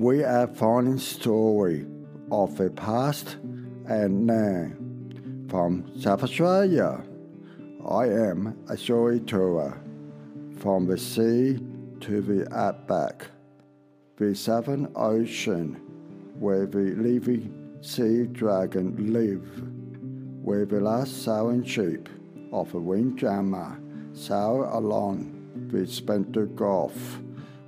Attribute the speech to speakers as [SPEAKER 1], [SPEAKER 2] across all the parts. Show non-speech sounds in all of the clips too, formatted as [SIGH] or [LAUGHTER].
[SPEAKER 1] We are finding story of the past and now. From South Australia, I am a storyteller. From the sea to the outback, the Southern Ocean, where the living sea dragon live, where the last sailing ship of the windjammer sail along the Spencer Gulf,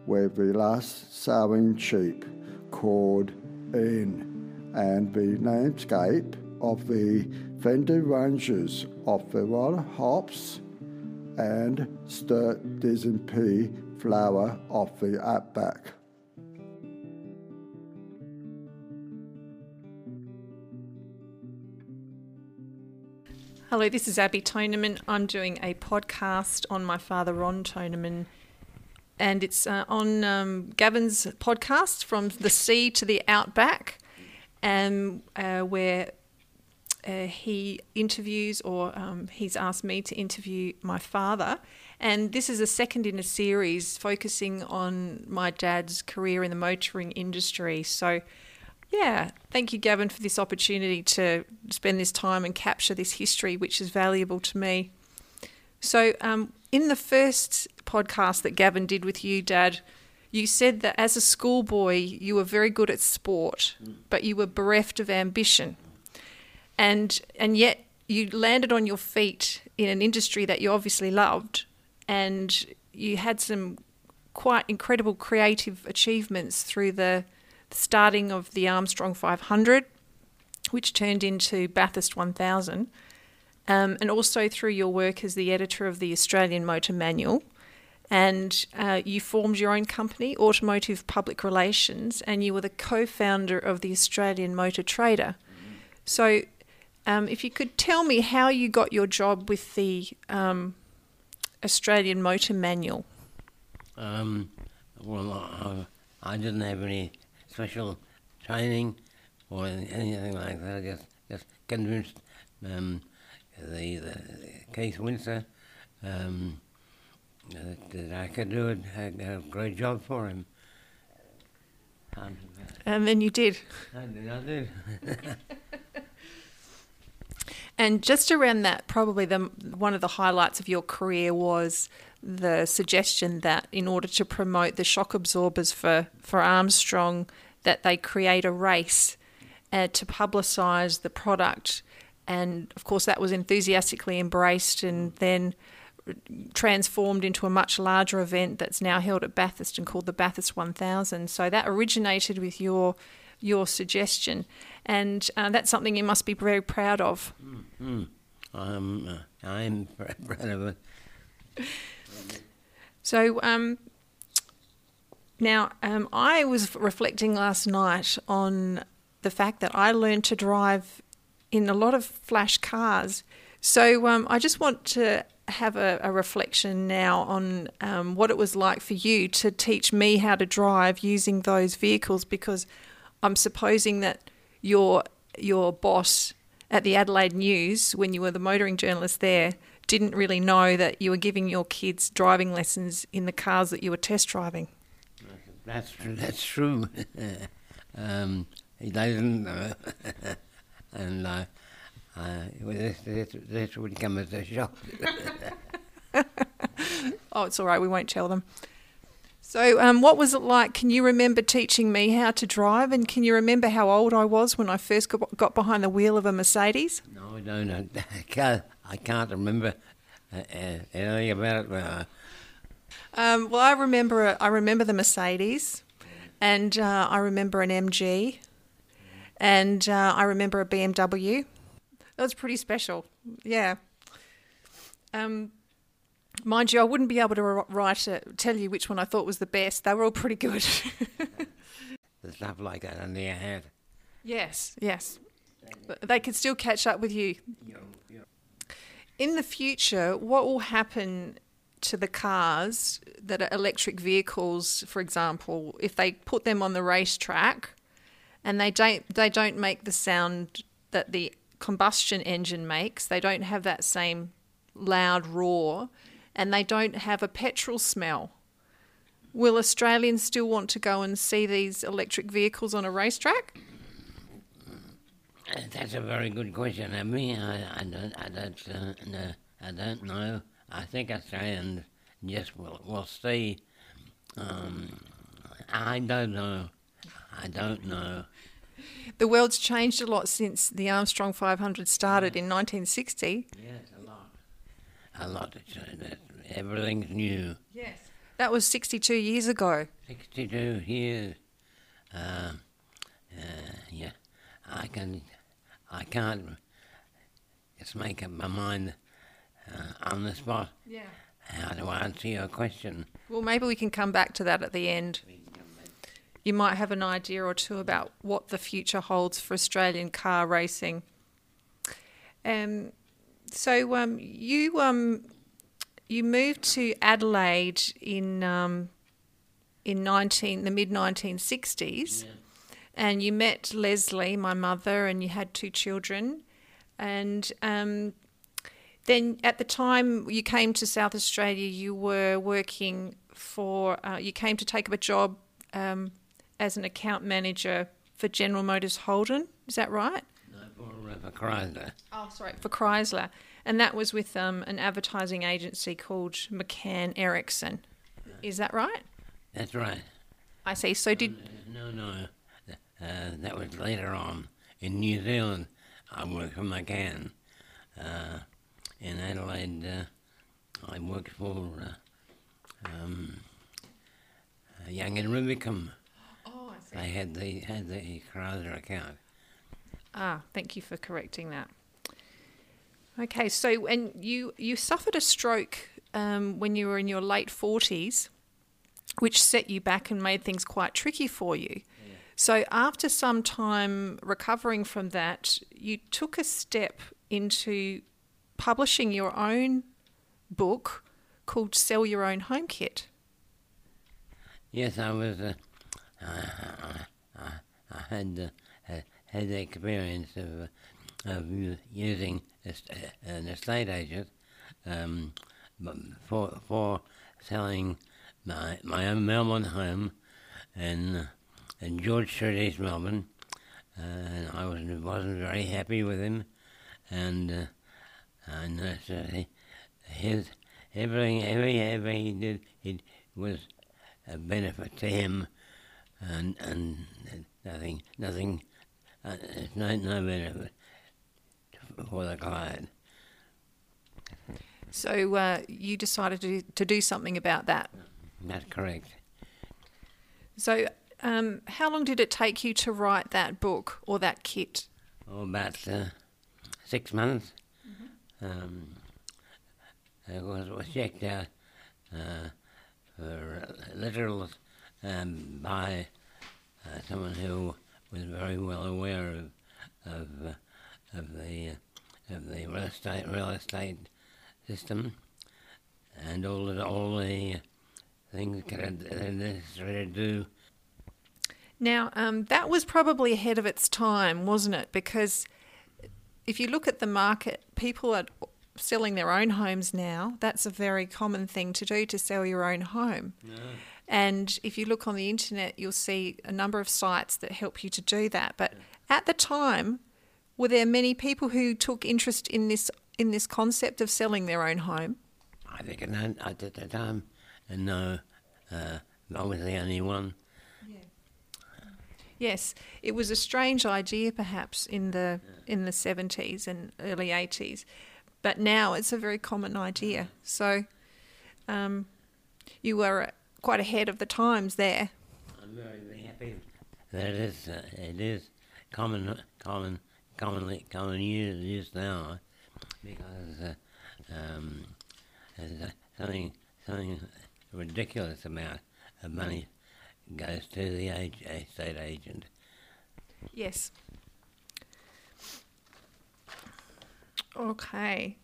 [SPEAKER 1] where the last sowing sheep called in, and the landscape of the Flinders ranges of the wild hops and Sturt Disney flower of the outback.
[SPEAKER 2] Hello, this is Abby Thonemann. I'm doing a podcast on my father, Ron Thonemann, and it's uh, on um, Gavin's podcast, From the Sea to the Outback, and uh, where uh, he interviews or um, he's asked me to interview my father. And this is a second in a series focusing on my dad's career in the motoring industry. So, yeah, thank you, Gavin, for this opportunity to spend this time and capture this history, which is valuable to me. So, um, in the first podcast that Gavin did with you, Dad, you said that as a schoolboy you were very good at sport, but you were bereft of ambition, and and yet you landed on your feet in an industry that you obviously loved, and you had some quite incredible creative achievements through the starting of the Armstrong 500, which turned into Bathurst 1000, um, and also through your work as the editor of the Australian Motor Manual. And uh, you formed your own company, Automotive Public Relations, and you were the co founder of the Australian Motor Trader. So, um, if you could tell me how you got your job with the um, Australian Motor Manual.
[SPEAKER 3] Um, well, I, I didn't have any special training or anything like that. I just just convinced um, the, the Keith Windsor um, that, that, I could do it. I got a great job for him.
[SPEAKER 2] And then you did.
[SPEAKER 3] I did. I did. [LAUGHS]
[SPEAKER 2] and just around that, probably the one of the highlights of your career was the suggestion that in order to promote the shock absorbers for, for Armstrong, that they create a race uh, to publicise the product. And of course, that was enthusiastically embraced and then transformed into a much larger event that's now held at Bathurst and called the Bathurst 1000. So that originated with your your suggestion, and uh, that's something you must be very proud of.
[SPEAKER 3] Mm-hmm. I'm uh, I'm [LAUGHS] proud of it.
[SPEAKER 2] So um, now um, I was reflecting last night on the fact that I learned to drive in a lot of flash cars. So um, I just want to have a, a reflection now on um, what it was like for you to teach me how to drive using those vehicles because I'm supposing that your your boss at the Adelaide News when you were the motoring journalist there didn't really know that you were giving your kids driving lessons in the cars that you were test driving.
[SPEAKER 3] That's true. That's true. [LAUGHS] um, he doesn't, uh, and uh, uh, this, this, this would come as a shock. [LAUGHS]
[SPEAKER 2] oh, it's all right. We won't tell them. So, um, what was it like? Can you remember teaching me how to drive? And can you remember how old I was when I first got behind the wheel of a Mercedes?
[SPEAKER 3] No, I don't. [LAUGHS] I can't, I can't remember uh, uh, anything about it. Uh,
[SPEAKER 2] um, well, I remember. I remember the Mercedes, and uh, I remember an MG, and uh, I remember a BMW. That was pretty special. Yeah. Um, Mind you, I wouldn't be able to write a, tell you which one I thought was the best. They were all pretty good. [LAUGHS]
[SPEAKER 3] There's stuff like that under your head.
[SPEAKER 2] Yes, yes. But they could still catch up with you. In the future, what will happen to the cars that are electric vehicles, for example, if they put them on the racetrack and they don't they don't make the sound that the combustion engine makes, they don't have that same loud roar and they don't have a petrol smell. Will Australians still want to go and see these electric vehicles on a racetrack?
[SPEAKER 3] That's a very good question, Abby. I, I don't, I don't, uh, no, I don't know. I think Australians just will, will see. Um, I don't know. I don't know.
[SPEAKER 2] The world's changed a lot since the Armstrong 500 started in 1960.
[SPEAKER 3] Yes, a lot. A lot. Everything's new.
[SPEAKER 2] Yes. That was 62 years ago.
[SPEAKER 3] 62 years. Uh, uh, yeah, I can, I can't just make up my mind uh, on the spot
[SPEAKER 2] Yeah.
[SPEAKER 3] how to answer your question.
[SPEAKER 2] Well, maybe we can come back to that at the end. You might have an idea or two about what the future holds for Australian car racing. Um, so um, you um, you moved to Adelaide in um, in nineteen the mid nineteen sixties, and you met Leslie, my mother, and you had two children, and um, then at the time you came to South Australia, you were working for, uh, you came to take up a job um, as an account manager for General Motors Holden. Is that right?
[SPEAKER 3] No, for, for Chrysler.
[SPEAKER 2] Oh, sorry, for Chrysler. And that was with um, an advertising agency called McCann Erickson. Is that right?
[SPEAKER 3] That's right.
[SPEAKER 2] I see. So did
[SPEAKER 3] No, no, uh, that was later on in New Zealand. I worked for McCann. Uh, in Adelaide, uh, I worked for uh, um, uh, Young and Rubicam.
[SPEAKER 2] I.
[SPEAKER 3] They had the had the Chrysler account.
[SPEAKER 2] Ah, thank you for correcting that. Okay, so and you you suffered a stroke um, when you were in your late forties, which set you back and made things quite tricky for you. So after some time recovering from that, you took a step into publishing your own book called "Sell Your Own Home Kit."
[SPEAKER 3] Yes, I was. Uh, I had uh, had- the experience of of using an estate agent um, for for selling my my own Melbourne home, uh, in George Street, East Melbourne, uh, and I was wasn't very happy with him, and uh, and uh, his everything every everything he did it was a benefit to him, and and nothing nothing uh, it's no no benefit for the client.
[SPEAKER 2] So uh, you decided to to do something about that.
[SPEAKER 3] That's correct.
[SPEAKER 2] So, um, how long did it take you to write that book or that kit?
[SPEAKER 3] Oh, about uh, six months. Um, it was, was checked out uh, for uh, literals um, by uh, someone who was very well aware of of, uh, of the uh, of the real estate real estate system and all the all the things that are necessary to do.
[SPEAKER 2] Now, um, that was probably ahead of its time, wasn't it? Because if you look at the market, people are selling their own homes now. That's a very common thing to do to sell your own home. And if you look on the internet, you'll see a number of sites that help you to do that. But at the time, were there many people who took interest in this in this concept of selling their own home?
[SPEAKER 3] I think at the time, no, uh, I was the only one.
[SPEAKER 2] Yes, it was a strange idea, perhaps in the in the seventies and early eighties, but now it's a very common idea. So, um, you were quite ahead of the times there.
[SPEAKER 3] I'm very, happy that it is. Uh, it is common, common, commonly common use now, because uh, um, there's, uh, something something ridiculous amount of money goes to the age, estate agent.
[SPEAKER 2] Yes. Okay.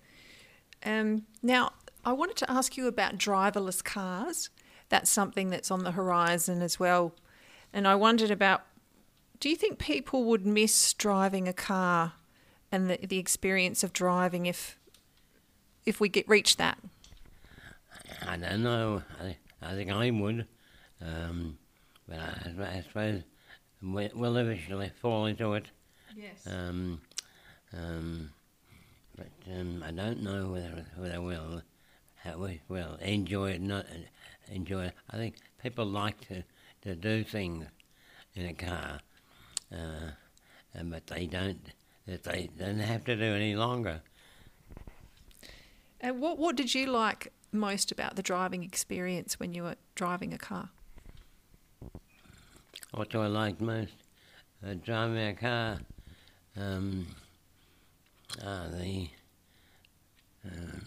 [SPEAKER 2] Um, now, I wanted to ask you about driverless cars. That's something that's on the horizon as well. And I wondered about do you think people would miss driving a car and the, the experience of driving if if we get reach that?
[SPEAKER 3] I don't know. I, I think I would. Um, but I, I suppose we, we'll eventually fall into it.
[SPEAKER 2] Yes.
[SPEAKER 3] Um, um, but um, I don't know whether whether we'll how we will enjoy it. Not uh, enjoy it. I think people like to, to do things in a car, uh, and but they don't. That they don't have to do any longer.
[SPEAKER 2] and what what did you like most about the driving experience when you were driving a car?
[SPEAKER 3] What do I like most? Uh, driving a car. Um, ah, the um,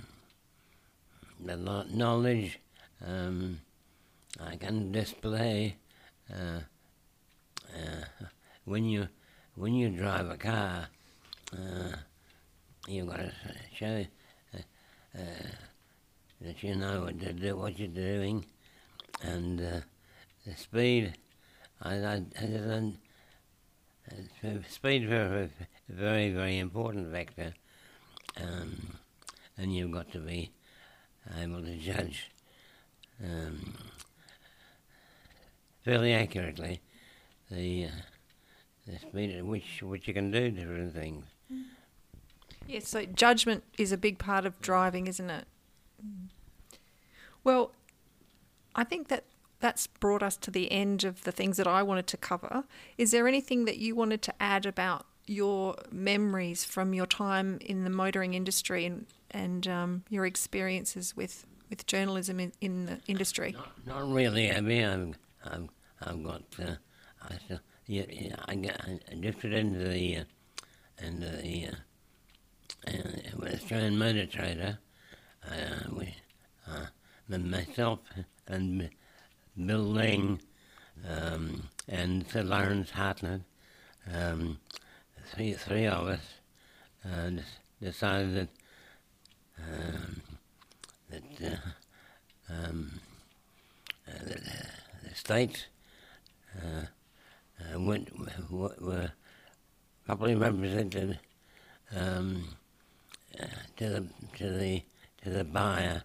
[SPEAKER 3] the knowledge um, I can display uh, uh, when you when you drive a car. Uh, you've got to show uh, uh, that you know what to do, what you're doing, and uh, the speed. I, I, I speed is a very, very important factor, um, and you've got to be able to judge um, fairly accurately the, uh, the speed at which which you can do different things.
[SPEAKER 2] Yes, so judgment is a big part of driving, isn't it? Well, I think that that's brought us to the end of the things that I wanted to cover. Is there anything that you wanted to add about your memories from your time in the motoring industry and and um, your experiences with, with journalism in, in the industry?
[SPEAKER 3] Not, not really, Abby. I've, I've, I've got, uh, I, yeah, yeah, I, got, I drifted into the, uh, into the uh, Australian Motor Trader. Uh, we, uh, myself and Bill Ling um, and Sir Laurence Hartnett, um, three, three of us, uh, decided that um, that uh, um, uh, the, the states uh, uh, went were properly represented um, uh, to the to the to the buyer.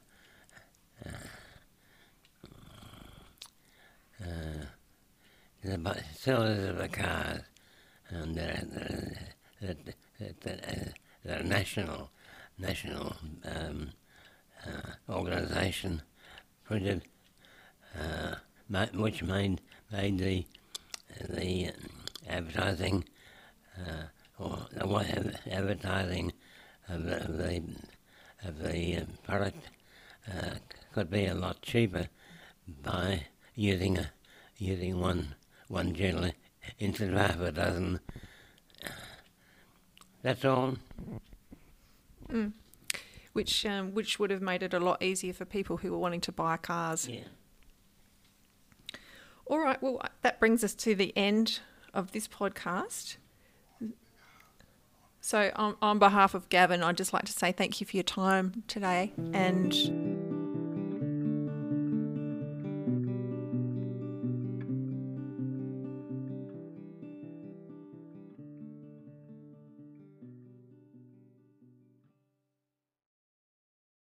[SPEAKER 3] the sellers of the cars, and they're, they're, they're, they're, they're national national um, uh, organisation printed, uh, which made made the the advertising uh, or the way of advertising of the of the, of the uh, product uh, could be a lot cheaper by using a using one one journal instead of half a dozen. That's all.
[SPEAKER 2] Mm. Which um, which would have made it a lot easier for people who were wanting to buy cars.
[SPEAKER 3] Yeah.
[SPEAKER 2] All right, well, that brings us to the end of this podcast. So, on, on behalf of Gavin, I'd just like to say thank you for your time today and